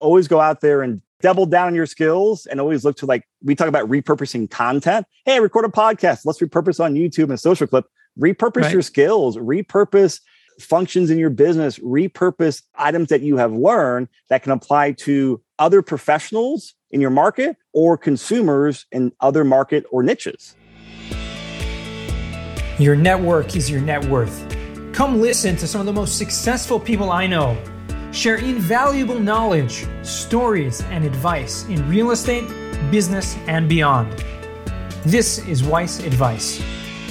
always go out there and double down on your skills and always look to like we talk about repurposing content. Hey, record a podcast. Let's repurpose on YouTube and social clip. Repurpose right. your skills, repurpose functions in your business, repurpose items that you have learned that can apply to other professionals in your market or consumers in other market or niches. Your network is your net worth. Come listen to some of the most successful people I know share invaluable knowledge, stories, and advice in real estate, business, and beyond. This is Weiss Advice.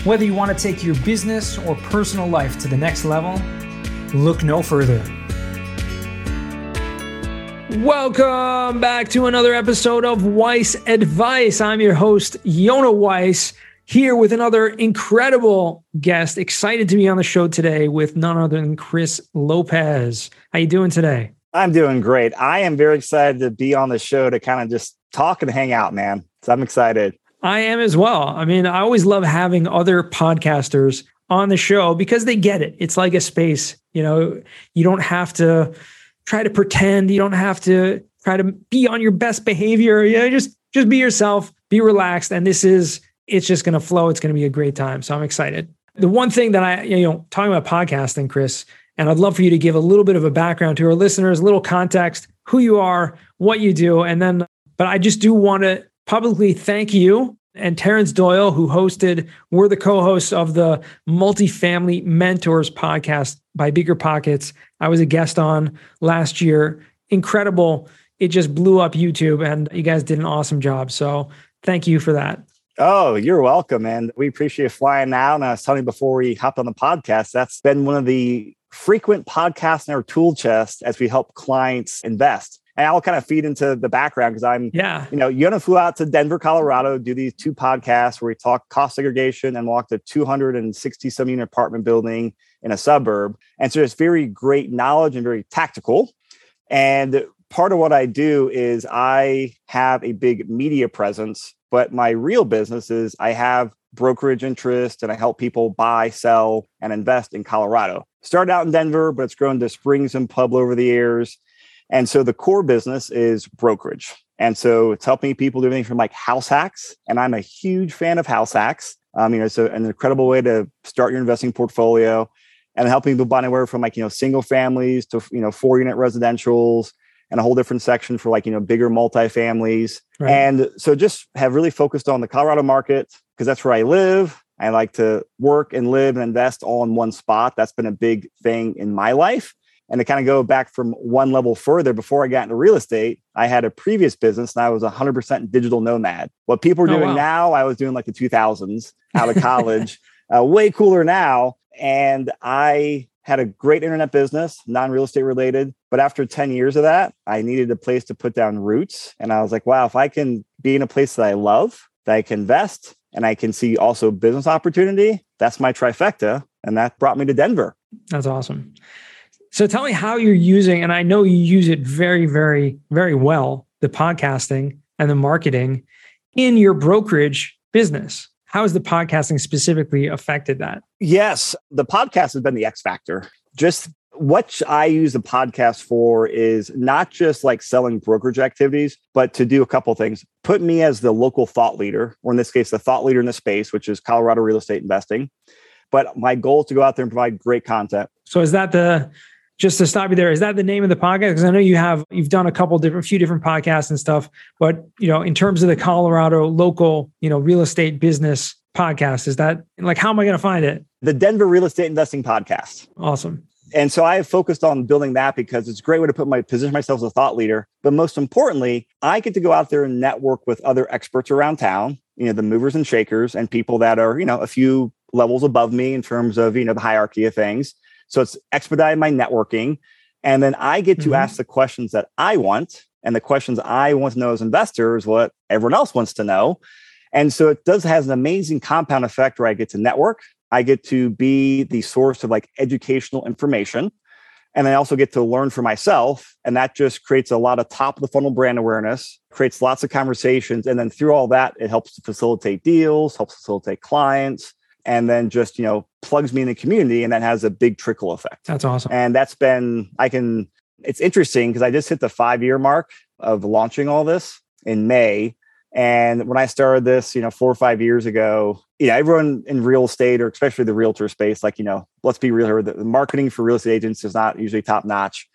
Whether you want to take your business or personal life to the next level, look no further. Welcome back to another episode of Weiss Advice. I'm your host, Yonah Weiss here with another incredible guest. Excited to be on the show today with none other than Chris Lopez. How you doing today? I'm doing great. I am very excited to be on the show to kind of just talk and hang out, man. So I'm excited. I am as well. I mean, I always love having other podcasters on the show because they get it. It's like a space, you know, you don't have to try to pretend, you don't have to try to be on your best behavior. You know, just just be yourself, be relaxed. And this is it's just going to flow. It's going to be a great time. So I'm excited. The one thing that I, you know, talking about podcasting, Chris, and I'd love for you to give a little bit of a background to our listeners, a little context, who you are, what you do. And then, but I just do want to publicly thank you and Terrence Doyle, who hosted, we're the co hosts of the Multifamily Mentors podcast by Bigger Pockets. I was a guest on last year. Incredible. It just blew up YouTube, and you guys did an awesome job. So thank you for that. Oh, you're welcome. And we appreciate flying out. And I was telling you before we hopped on the podcast, that's been one of the frequent podcasts in our tool chest as we help clients invest. And I'll kind of feed into the background because I'm, yeah, you know, Yonah flew out to Denver, Colorado, do these two podcasts where we talk cost segregation and walk the 260 some unit apartment building in a suburb. And so it's very great knowledge and very tactical. And part of what I do is I have a big media presence but my real business is I have brokerage interest and I help people buy, sell, and invest in Colorado. Started out in Denver, but it's grown to Springs and Pueblo over the years. And so the core business is brokerage. And so it's helping people do anything from like house hacks. And I'm a huge fan of house hacks. Um, you know, it's an incredible way to start your investing portfolio and helping people buy anywhere from like, you know, single families to, you know, four unit residentials and a whole different section for like you know bigger multifamilies right. and so just have really focused on the colorado market because that's where i live i like to work and live and invest all in one spot that's been a big thing in my life and to kind of go back from one level further before i got into real estate i had a previous business and i was 100% digital nomad what people are oh, doing wow. now i was doing like the 2000s out of college uh, way cooler now and i had a great internet business, non real estate related. But after 10 years of that, I needed a place to put down roots. And I was like, wow, if I can be in a place that I love, that I can invest, and I can see also business opportunity, that's my trifecta. And that brought me to Denver. That's awesome. So tell me how you're using, and I know you use it very, very, very well, the podcasting and the marketing in your brokerage business. How has the podcasting specifically affected that? Yes, the podcast has been the X factor. Just what I use the podcast for is not just like selling brokerage activities, but to do a couple things. Put me as the local thought leader, or in this case, the thought leader in the space, which is Colorado real estate investing. But my goal is to go out there and provide great content. So is that the just to stop you there, is that the name of the podcast? Because I know you have you've done a couple different, few different podcasts and stuff. But you know, in terms of the Colorado local, you know, real estate business podcast, is that like how am I going to find it? The Denver Real Estate Investing Podcast. Awesome. And so I have focused on building that because it's a great way to put my position myself as a thought leader. But most importantly, I get to go out there and network with other experts around town, you know, the movers and shakers and people that are, you know, a few levels above me in terms of, you know, the hierarchy of things so it's expedited my networking. And then I get to mm-hmm. ask the questions that I want. And the questions I want to know as investors, what everyone else wants to know. And so it does has an amazing compound effect where I get to network. I get to be the source of like educational information. And I also get to learn for myself. And that just creates a lot of top of the funnel brand awareness, creates lots of conversations. And then through all that, it helps to facilitate deals, helps facilitate clients, and then just, you know, plugs me in the community and that has a big trickle effect. That's awesome. And that's been, I can it's interesting because I just hit the five year mark of launching all this in May. And when I started this, you know, four or five years ago, yeah, everyone in real estate or especially the realtor space, like, you know, let's be real here, the marketing for real estate agents is not usually top notch.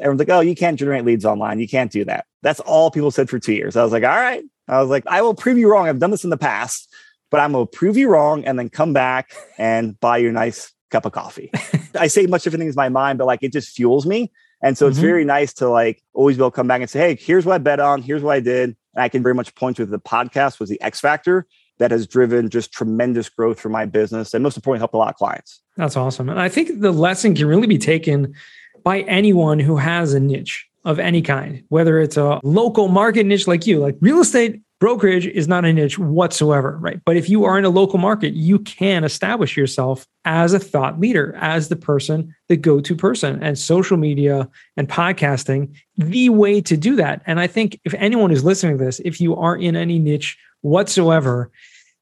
Everyone's like, oh, you can't generate leads online. You can't do that. That's all people said for two years. I was like, all right. I was like, I will prove you wrong. I've done this in the past, but I'm going to prove you wrong and then come back and buy you a nice cup of coffee. I say much different things in my mind, but like it just fuels me. And so it's mm-hmm. very nice to like always be able to come back and say, hey, here's what I bet on, here's what I did. And I can very much point to the podcast was the X factor that has driven just tremendous growth for my business and most importantly, helped a lot of clients. That's awesome. And I think the lesson can really be taken by anyone who has a niche of any kind, whether it's a local market niche like you, like real estate brokerage is not a niche whatsoever, right? But if you are in a local market, you can establish yourself as a thought leader, as the person, the go to person, and social media and podcasting, the way to do that. And I think if anyone is listening to this, if you are in any niche whatsoever,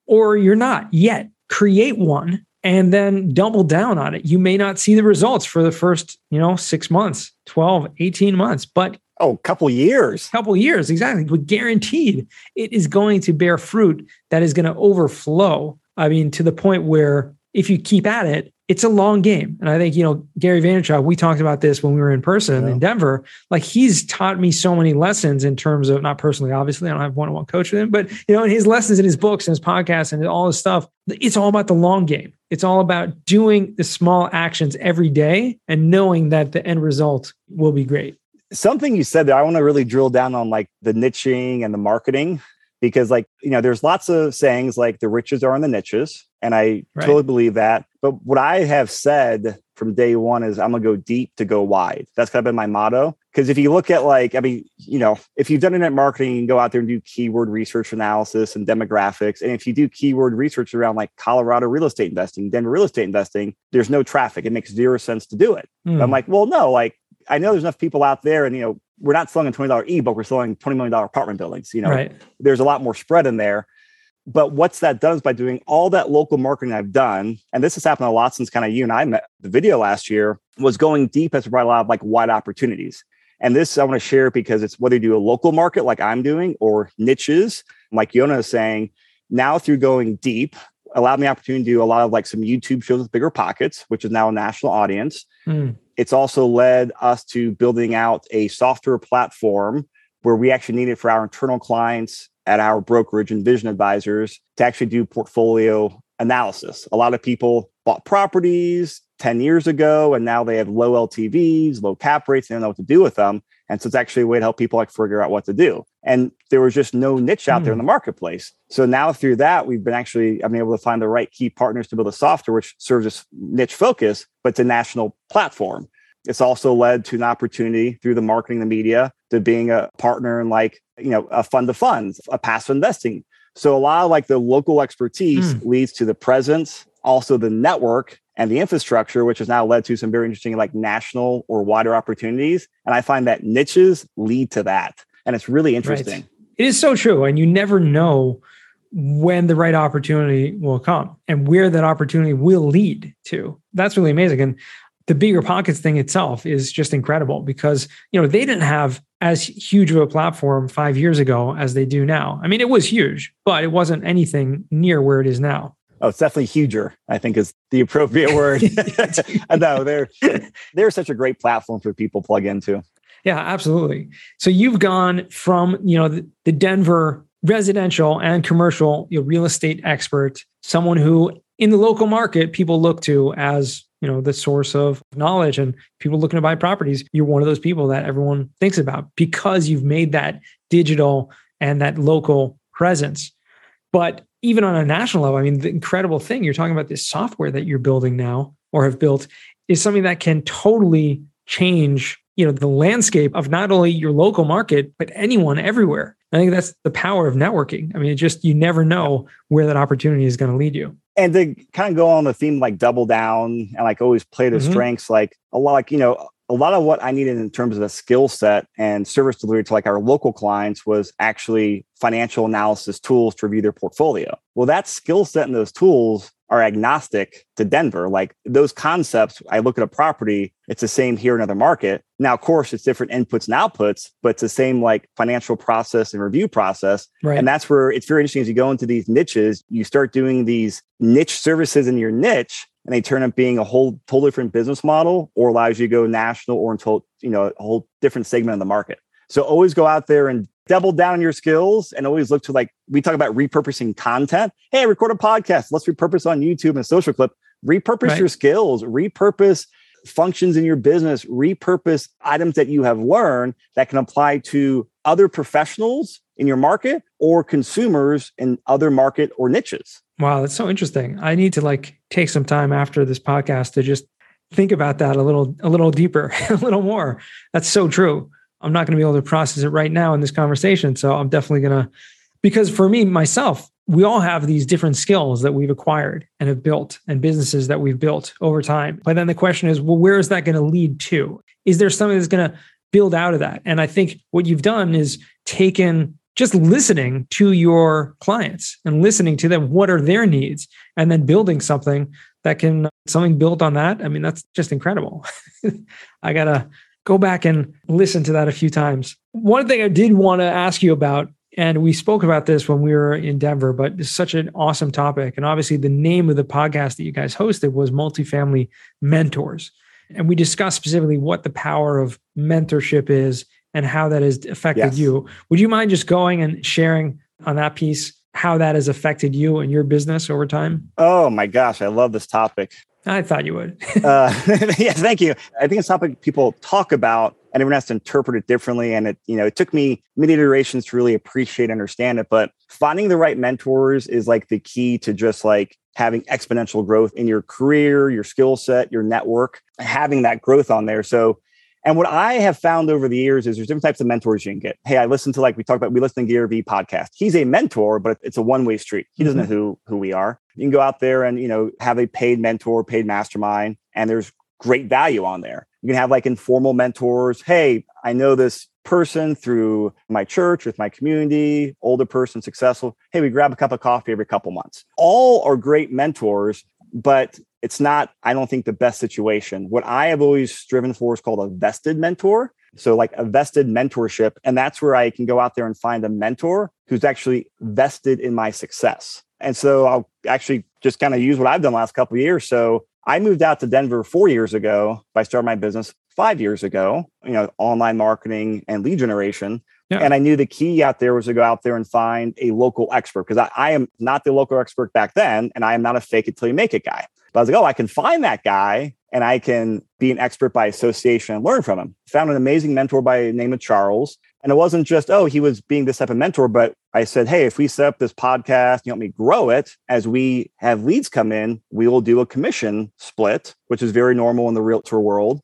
or you're not yet, create one and then double down on it. You may not see the results for the first, you know, 6 months, 12, 18 months, but oh, a couple years. A Couple years, exactly. But guaranteed it is going to bear fruit that is going to overflow. I mean, to the point where if you keep at it, it's a long game. And I think, you know, Gary Vaynerchuk, we talked about this when we were in person yeah. in Denver. Like he's taught me so many lessons in terms of not personally, obviously, I don't have one-on-one coach with him, but you know, in his lessons in his books and his podcasts and all his stuff, it's all about the long game. It's all about doing the small actions every day and knowing that the end result will be great. Something you said there, I want to really drill down on like the niching and the marketing because like you know there's lots of sayings like the riches are in the niches and i right. totally believe that but what i have said from day one is i'm gonna go deep to go wide that's kind of been my motto because if you look at like i mean you know if you've done internet marketing you can go out there and do keyword research analysis and demographics and if you do keyword research around like colorado real estate investing denver real estate investing there's no traffic it makes zero sense to do it mm. i'm like well no like I know there's enough people out there, and you know, we're not selling a twenty dollar ebook; we're selling twenty million dollar apartment buildings. You know, right. there's a lot more spread in there. But what's that done is by doing all that local marketing I've done, and this has happened a lot since kind of you and I met the video last year, was going deep has provided a lot of like wide opportunities. And this I want to share because it's whether you do a local market like I'm doing or niches, like Yonah is saying, now through going deep, allowed me the opportunity to do a lot of like some YouTube shows with bigger pockets, which is now a national audience. Mm it's also led us to building out a software platform where we actually need it for our internal clients at our brokerage and vision advisors to actually do portfolio analysis. A lot of people bought properties 10 years ago and now they have low LTVs, low cap rates, they don't know what to do with them. And so it's actually a way to help people like figure out what to do. And there was just no niche out mm. there in hmm. the marketplace. So now through that, we've been actually, I've been able to find the right key partners to build a software which serves this niche focus, but it's a national platform. It's also led to an opportunity through the marketing, the media, to being a partner in like, you know, a fund of funds, a passive investing. So a lot of like the local expertise mm. leads to the presence, also the network and the infrastructure, which has now led to some very interesting like national or wider opportunities. And I find that niches lead to that. And it's really interesting. Right. It is so true. And you never know when the right opportunity will come and where that opportunity will lead to. That's really amazing. And the bigger pockets thing itself is just incredible because you know they didn't have as huge of a platform five years ago as they do now. I mean, it was huge, but it wasn't anything near where it is now. Oh, it's definitely huger. I think is the appropriate word. no, they're they're such a great platform for people to plug into. Yeah, absolutely. So you've gone from you know the, the Denver residential and commercial you know, real estate expert, someone who in the local market people look to as you know the source of knowledge and people looking to buy properties. You're one of those people that everyone thinks about because you've made that digital and that local presence. But even on a national level, I mean, the incredible thing you're talking about this software that you're building now or have built is something that can totally change, you know, the landscape of not only your local market, but anyone everywhere. I think that's the power of networking. I mean, it just you never know where that opportunity is going to lead you. And to kind of go on the theme like double down and like always play the mm-hmm. strengths, like a lot like, you know, a lot of what I needed in terms of a skill set and service delivery to like our local clients was actually financial analysis tools to review their portfolio. Well, that skill set and those tools are agnostic to Denver. Like those concepts, I look at a property, it's the same here in another market. Now, of course, it's different inputs and outputs, but it's the same like financial process and review process. Right. And that's where it's very interesting as you go into these niches, you start doing these niche services in your niche and they turn up being a whole totally different business model or allows you to go national or into you know a whole different segment of the market. So always go out there and double down your skills and always look to like we talk about repurposing content. Hey, record a podcast. Let's repurpose on YouTube and social clip. Repurpose right. your skills, repurpose functions in your business, repurpose items that you have learned that can apply to other professionals in your market or consumers in other market or niches. Wow, that's so interesting. I need to like take some time after this podcast to just think about that a little a little deeper, a little more. That's so true. I'm not going to be able to process it right now in this conversation. So I'm definitely going to, because for me, myself, we all have these different skills that we've acquired and have built and businesses that we've built over time. But then the question is, well, where is that going to lead to? Is there something that's going to build out of that? And I think what you've done is taken just listening to your clients and listening to them, what are their needs, and then building something that can, something built on that. I mean, that's just incredible. I got to go back and listen to that a few times. One thing I did want to ask you about, and we spoke about this when we were in Denver, but it's such an awesome topic. And obviously, the name of the podcast that you guys hosted was Multifamily Mentors. And we discussed specifically what the power of mentorship is and how that has affected yes. you. Would you mind just going and sharing on that piece how that has affected you and your business over time? Oh my gosh, I love this topic. I thought you would. uh, yeah, thank you. I think it's a topic people talk about and everyone has to interpret it differently. And it, you know, it took me many iterations to really appreciate and understand it. But finding the right mentors is like the key to just like having exponential growth in your career, your skill set, your network, having that growth on there. So and what I have found over the years is there's different types of mentors you can get. Hey, I listen to like we talked about, we listen to Gary Vee podcast. He's a mentor, but it's a one way street. He doesn't mm-hmm. know who who we are. You can go out there and you know have a paid mentor, paid mastermind, and there's great value on there. You can have like informal mentors. Hey, I know this person through my church, with my community, older person, successful. Hey, we grab a cup of coffee every couple months. All are great mentors, but it's not, I don't think, the best situation. What I have always striven for is called a vested mentor. So, like a vested mentorship. And that's where I can go out there and find a mentor who's actually vested in my success. And so I'll actually just kind of use what I've done the last couple of years. So I moved out to Denver four years ago. I started my business five years ago, you know, online marketing and lead generation. Yeah. And I knew the key out there was to go out there and find a local expert because I, I, am not the local expert back then, and I am not a fake it till you make it guy. But I was like, oh, I can find that guy and I can be an expert by association and learn from him. Found an amazing mentor by the name of Charles. And it wasn't just, oh, he was being this type of mentor, but I said, hey, if we set up this podcast, you help me grow it, as we have leads come in, we will do a commission split, which is very normal in the realtor world.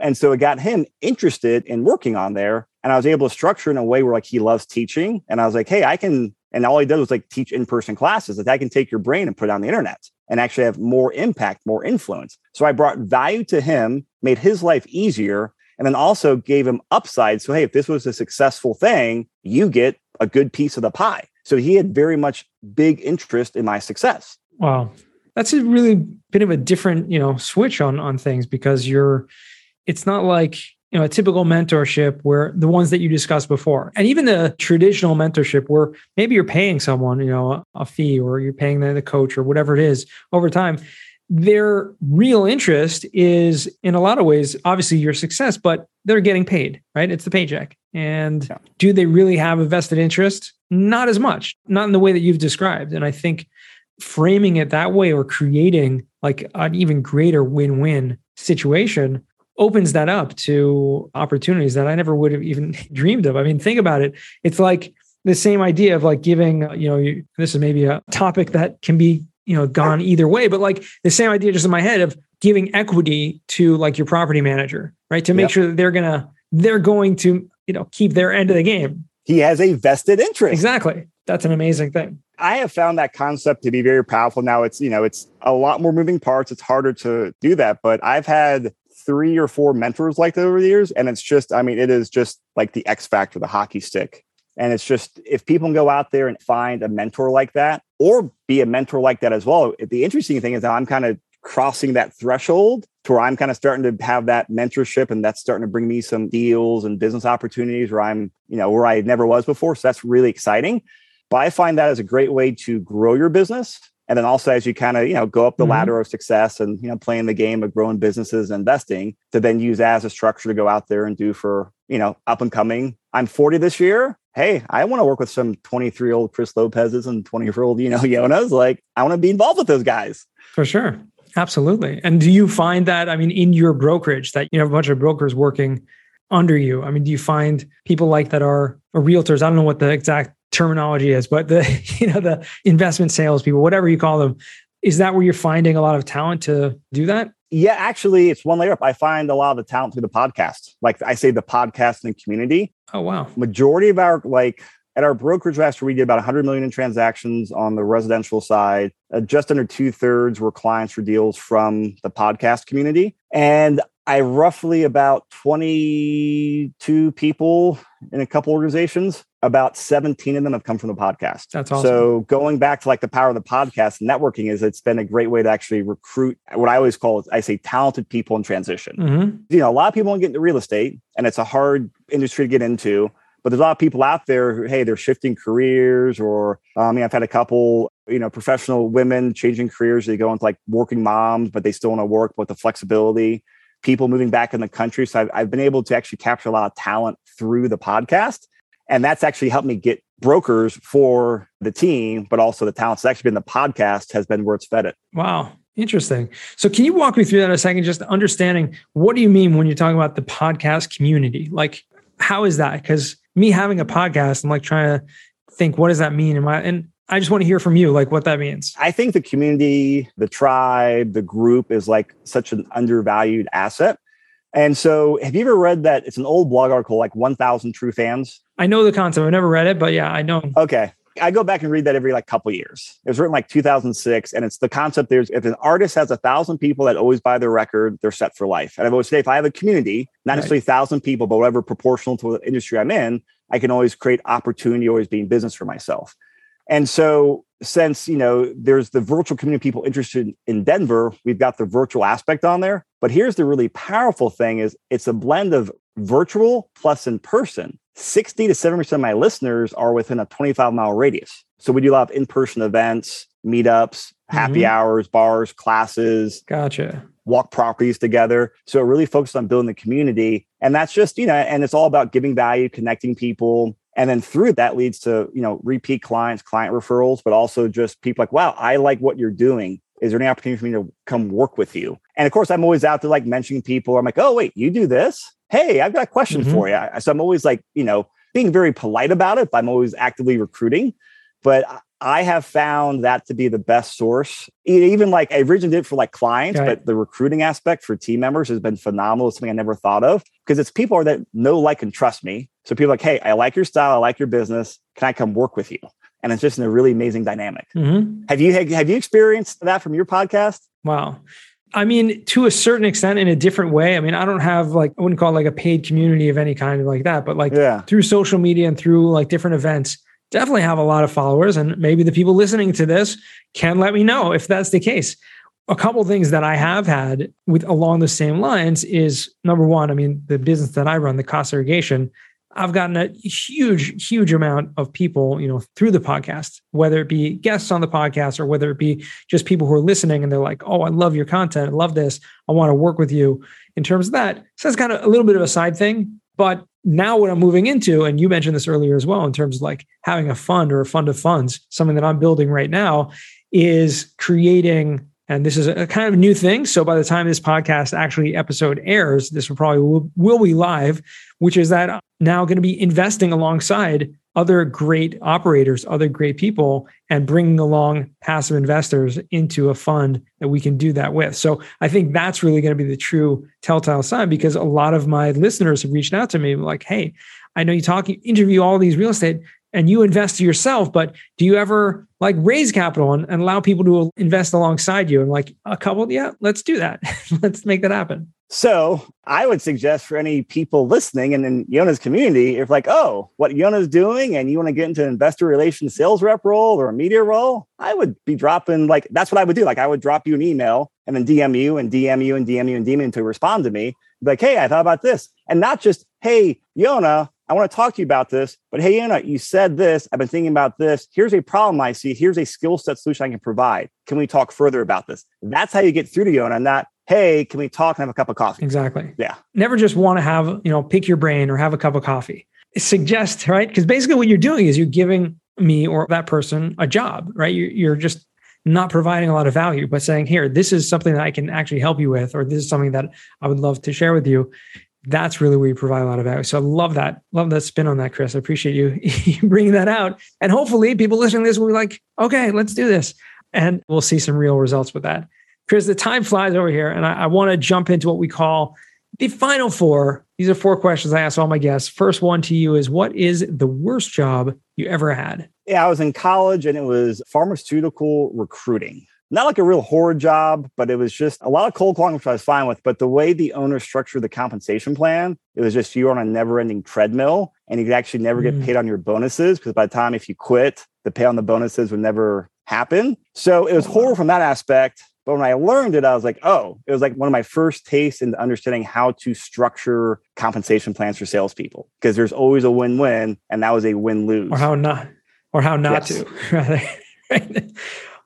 And so it got him interested in working on there. And I was able to structure in a way where like he loves teaching. And I was like, hey, I can, and all he does was like teach in-person classes that I can take your brain and put it on the internet and actually have more impact, more influence. So I brought value to him, made his life easier, and then also gave him upside. So, hey, if this was a successful thing, you get a good piece of the pie. So he had very much big interest in my success. Wow. That's a really bit of a different, you know, switch on on things because you're it's not like you know a typical mentorship where the ones that you discussed before and even the traditional mentorship where maybe you're paying someone you know a fee or you're paying the, the coach or whatever it is over time their real interest is in a lot of ways obviously your success but they're getting paid right? It's the paycheck. And yeah. do they really have a vested interest? Not as much not in the way that you've described. And i think framing it that way or creating like an even greater win-win situation opens that up to opportunities that I never would have even dreamed of. I mean, think about it. It's like the same idea of like giving, uh, you know, you, this is maybe a topic that can be, you know, gone either way, but like the same idea just in my head of giving equity to like your property manager, right? To make yep. sure that they're going to, they're going to, you know, keep their end of the game. He has a vested interest. Exactly. That's an amazing thing. I have found that concept to be very powerful. Now it's, you know, it's a lot more moving parts. It's harder to do that, but I've had three or four mentors like that over the years. And it's just, I mean, it is just like the X factor, the hockey stick. And it's just if people can go out there and find a mentor like that or be a mentor like that as well. The interesting thing is that I'm kind of crossing that threshold to where I'm kind of starting to have that mentorship and that's starting to bring me some deals and business opportunities where I'm, you know, where I never was before. So that's really exciting. But I find that as a great way to grow your business. And then also as you kind of, you know, go up the mm-hmm. ladder of success and, you know, playing the game of growing businesses and investing to then use as a structure to go out there and do for, you know, up and coming. I'm 40 this year. Hey, I want to work with some 23 year old Chris Lopez's and 20 year old, you know, Yonas. Like I want to be involved with those guys. For sure. Absolutely. And do you find that, I mean, in your brokerage, that you have a bunch of brokers working under you? I mean, do you find people like that are realtors? I don't know what the exact terminology is, but the, you know, the investment salespeople, whatever you call them, is that where you're finding a lot of talent to do that? Yeah, actually, it's one layer up. I find a lot of the talent through the podcast. Like I say, the podcast podcasting community. Oh wow! Majority of our like at our brokerage last year, we did about 100 million in transactions on the residential side. Uh, just under two thirds were clients for deals from the podcast community. And I roughly about 22 people in a couple organizations. About 17 of them have come from the podcast. That's awesome. So going back to like the power of the podcast, networking is it's been a great way to actually recruit what I always call I say talented people in transition. Mm-hmm. You know, a lot of people want to get into real estate and it's a hard industry to get into but there's a lot of people out there who, hey, they're shifting careers, or um, I mean, I've had a couple, you know, professional women changing careers. They go into like working moms, but they still want to work with the flexibility. People moving back in the country. So I've, I've been able to actually capture a lot of talent through the podcast. And that's actually helped me get brokers for the team, but also the talent. It's actually been the podcast has been where it's fed it. Wow. Interesting. So, can you walk me through that in a second? Just understanding what do you mean when you're talking about the podcast community? Like, how is that? Because me having a podcast, I'm like trying to think, what does that mean? Am I, and I just want to hear from you, like what that means. I think the community, the tribe, the group is like such an undervalued asset. And so, have you ever read that? It's an old blog article, like 1000 True Fans. I know the concept. I've never read it, but yeah, I know. Okay. I go back and read that every like couple years. It was written like 2006, and it's the concept. There's if an artist has a thousand people that always buy their record, they're set for life. And I've always say if I have a community, not right. necessarily a thousand people, but whatever proportional to the industry I'm in, I can always create opportunity, always being business for myself. And so, since you know, there's the virtual community people interested in Denver, we've got the virtual aspect on there. But here's the really powerful thing: is it's a blend of virtual plus in person. 60 to 70% of my listeners are within a 25 mile radius. So we do a lot of in person events, meetups, happy mm-hmm. hours, bars, classes. Gotcha. Walk properties together. So it really focused on building the community. And that's just, you know, and it's all about giving value, connecting people. And then through that leads to, you know, repeat clients, client referrals, but also just people like, wow, I like what you're doing. Is there any opportunity for me to come work with you? And of course, I'm always out there like mentioning people. I'm like, oh, wait, you do this? hey, I've got a question mm-hmm. for you. So I'm always like, you know, being very polite about it, but I'm always actively recruiting. But I have found that to be the best source. Even like I originally did for like clients, right. but the recruiting aspect for team members has been phenomenal. It's something I never thought of because it's people that know, like, and trust me. So people like, hey, I like your style, I like your business. Can I come work with you? And it's just a really amazing dynamic. Mm-hmm. Have you have you experienced that from your podcast? Wow. I mean, to a certain extent, in a different way. I mean, I don't have like, I wouldn't call it like a paid community of any kind like that, but like yeah. through social media and through like different events, definitely have a lot of followers. And maybe the people listening to this can let me know if that's the case. A couple things that I have had with along the same lines is number one, I mean, the business that I run, the cost segregation, I've gotten a huge, huge amount of people, you know, through the podcast, whether it be guests on the podcast or whether it be just people who are listening and they're like, oh, I love your content. I love this. I want to work with you in terms of that. So that's kind of a little bit of a side thing. But now what I'm moving into, and you mentioned this earlier as well, in terms of like having a fund or a fund of funds, something that I'm building right now is creating and this is a kind of new thing. So by the time this podcast actually episode airs, this will probably will, will be live, which is that now going to be investing alongside other great operators, other great people, and bringing along passive investors into a fund that we can do that with. So I think that's really going to be the true telltale sign because a lot of my listeners have reached out to me like, hey, I know you talk, you interview all these real estate and you invest yourself, but do you ever like raise capital and, and allow people to invest alongside you? And like a couple, yeah, let's do that. let's make that happen. So I would suggest for any people listening and in Yonah's community, if like, oh, what Yonah's doing and you want to get into an investor relations sales rep role or a media role, I would be dropping like that's what I would do. Like I would drop you an email and then DM you and DM you and DM you and DM you to respond to me. Like, hey, I thought about this. And not just, hey, Yonah, I want to talk to you about this, but hey, Yonah, you said this. I've been thinking about this. Here's a problem I see. Here's a skill set solution I can provide. Can we talk further about this? That's how you get through to Yonah, not hey, can we talk and have a cup of coffee? Exactly. Yeah. Never just want to have, you know, pick your brain or have a cup of coffee. Suggest, right? Because basically what you're doing is you're giving me or that person a job, right? You're, you're just not providing a lot of value, but saying, here, this is something that I can actually help you with, or this is something that I would love to share with you. That's really where you provide a lot of value. So I love that. Love that spin on that, Chris. I appreciate you bringing that out. And hopefully people listening to this will be like, okay, let's do this. And we'll see some real results with that. Chris, the time flies over here, and I, I want to jump into what we call the final four. These are four questions I ask all my guests. First one to you is What is the worst job you ever had? Yeah, I was in college and it was pharmaceutical recruiting. Not like a real horror job, but it was just a lot of cold calling, which I was fine with. But the way the owner structured the compensation plan, it was just you were on a never ending treadmill and you could actually never get mm. paid on your bonuses because by the time if you quit, the pay on the bonuses would never happen. So it was oh, horror from that aspect. But when I learned it, I was like, oh, it was like one of my first tastes into understanding how to structure compensation plans for salespeople because there's always a win win, and that was a win lose. Or how not, or how not yes. to, right?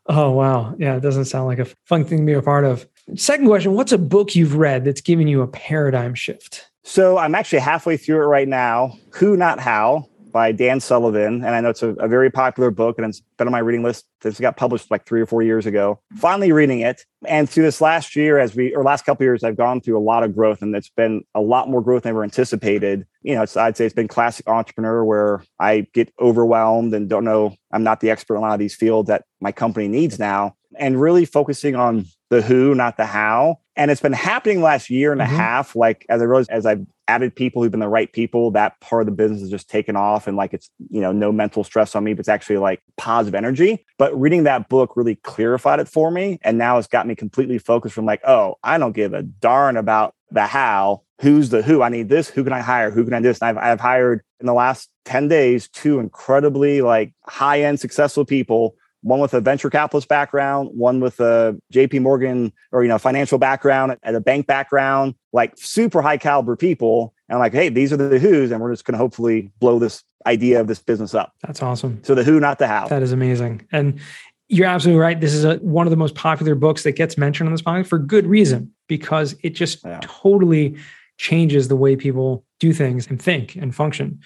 Oh, wow. Yeah, it doesn't sound like a fun thing to be a part of. Second question What's a book you've read that's given you a paradigm shift? So I'm actually halfway through it right now. Who, not how by Dan Sullivan. And I know it's a, a, very popular book and it's been on my reading list. This got published like three or four years ago. Finally reading it. And through this last year, as we, or last couple years, I've gone through a lot of growth and it's been a lot more growth than I ever anticipated. You know, I'd say it's been classic entrepreneur where I get overwhelmed and don't know, I'm not the expert in a lot of these fields that my company needs now. And really focusing on the who, not the how. And it's been happening last year and mm-hmm. a half. Like as I realized, as I've added people who've been the right people, that part of the business is just taken off and like it's, you know, no mental stress on me, but it's actually like positive energy. But reading that book really clarified it for me. And now it's got me completely focused from like, oh, I don't give a darn about the how. Who's the who? I need this. Who can I hire? Who can I do this? And I've, I've hired in the last 10 days two incredibly like high end successful people one with a venture capitalist background, one with a JP Morgan or, you know, financial background and a bank background, like super high caliber people. And I'm like, hey, these are the who's, and we're just going to hopefully blow this idea of this business up. That's awesome. So the who, not the how. That is amazing. And you're absolutely right. This is a, one of the most popular books that gets mentioned on this podcast for good reason, because it just yeah. totally changes the way people do things and think and function.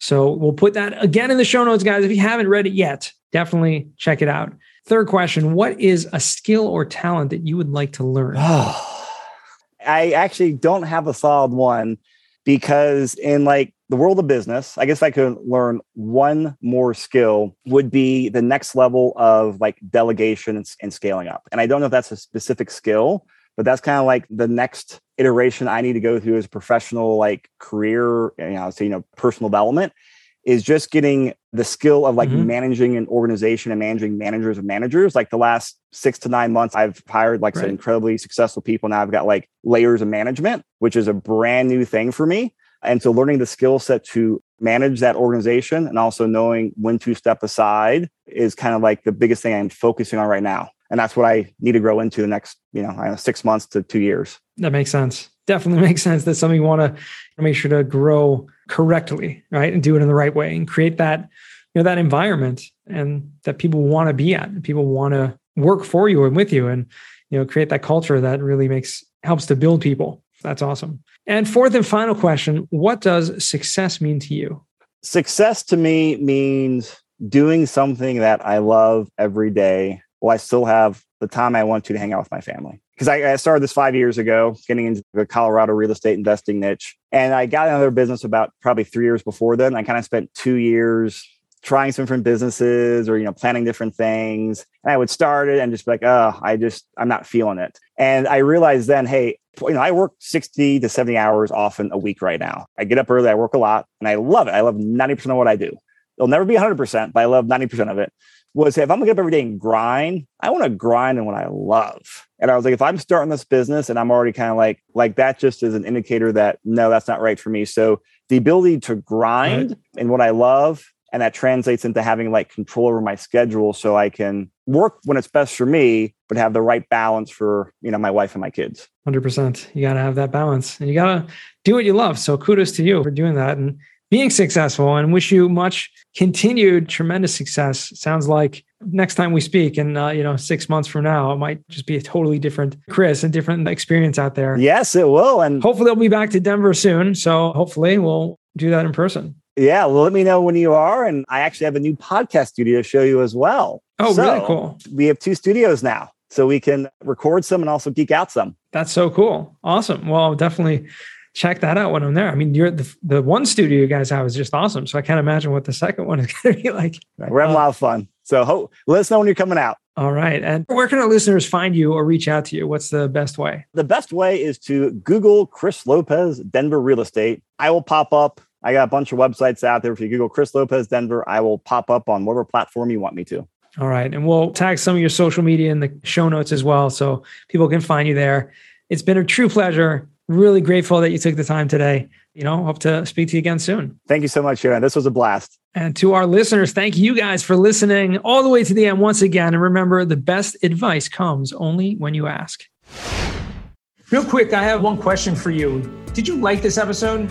So we'll put that again in the show notes, guys. If you haven't read it yet, definitely check it out. Third question What is a skill or talent that you would like to learn? I actually don't have a solid one because in like the world of business, I guess I could learn one more skill would be the next level of like delegation and, and scaling up. And I don't know if that's a specific skill, but that's kind of like the next iteration I need to go through as a professional like career, you know, so you know, personal development is just getting the skill of like mm-hmm. managing an organization and managing managers of managers. Like the last six to nine months, I've hired like right. some incredibly successful people. Now I've got like layers of management, which is a brand new thing for me. And so learning the skill set to manage that organization and also knowing when to step aside is kind of like the biggest thing I'm focusing on right now and that's what I need to grow into the next, you know, know six months to two years. That makes sense. Definitely makes sense. That's something you want to make sure to grow correctly, right, and do it in the right way, and create that, you know, that environment and that people want to be at, people want to work for you and with you, and you know, create that culture that really makes helps to build people. That's awesome. And fourth and final question: What does success mean to you? Success to me means doing something that I love every day will I still have the time I want to to hang out with my family? Because I, I, started this five years ago, getting into the Colorado real estate investing niche. And I got another business about probably three years before then. I kind of spent two years trying some different businesses or, you know, planning different things. And I would start it and just be like, oh, I just, I'm not feeling it. And I realized then, hey, you know, I work 60 to 70 hours often a week right now. I get up early, I work a lot, and I love it. I love 90% of what I do. it'll never be 100%, but I love 90% of it, was if I'm gonna get up every day and grind, I want to grind in what I love. And I was like, if I'm starting this business and I'm already kind of like, like that just is an indicator that no, that's not right for me. So the ability to grind right. in what I love and that translates into having like control over my schedule so i can work when it's best for me but have the right balance for you know my wife and my kids 100% you got to have that balance and you got to do what you love so kudos to you for doing that and being successful and wish you much continued tremendous success sounds like next time we speak and uh, you know six months from now it might just be a totally different chris and different experience out there yes it will and hopefully they'll be back to denver soon so hopefully we'll do that in person yeah, well, let me know when you are. And I actually have a new podcast studio to show you as well. Oh, so really cool. We have two studios now. So we can record some and also geek out some. That's so cool. Awesome. Well, definitely check that out when I'm there. I mean, you're the, the one studio you guys have is just awesome. So I can't imagine what the second one is going to be like. We're having a lot of fun. So hope, let us know when you're coming out. All right. And where can our listeners find you or reach out to you? What's the best way? The best way is to Google Chris Lopez Denver Real Estate. I will pop up I got a bunch of websites out there. If you Google Chris Lopez Denver, I will pop up on whatever platform you want me to. All right. And we'll tag some of your social media in the show notes as well. So people can find you there. It's been a true pleasure. Really grateful that you took the time today. You know, hope to speak to you again soon. Thank you so much, Sharon. This was a blast. And to our listeners, thank you guys for listening all the way to the end once again. And remember, the best advice comes only when you ask. Real quick, I have one question for you. Did you like this episode?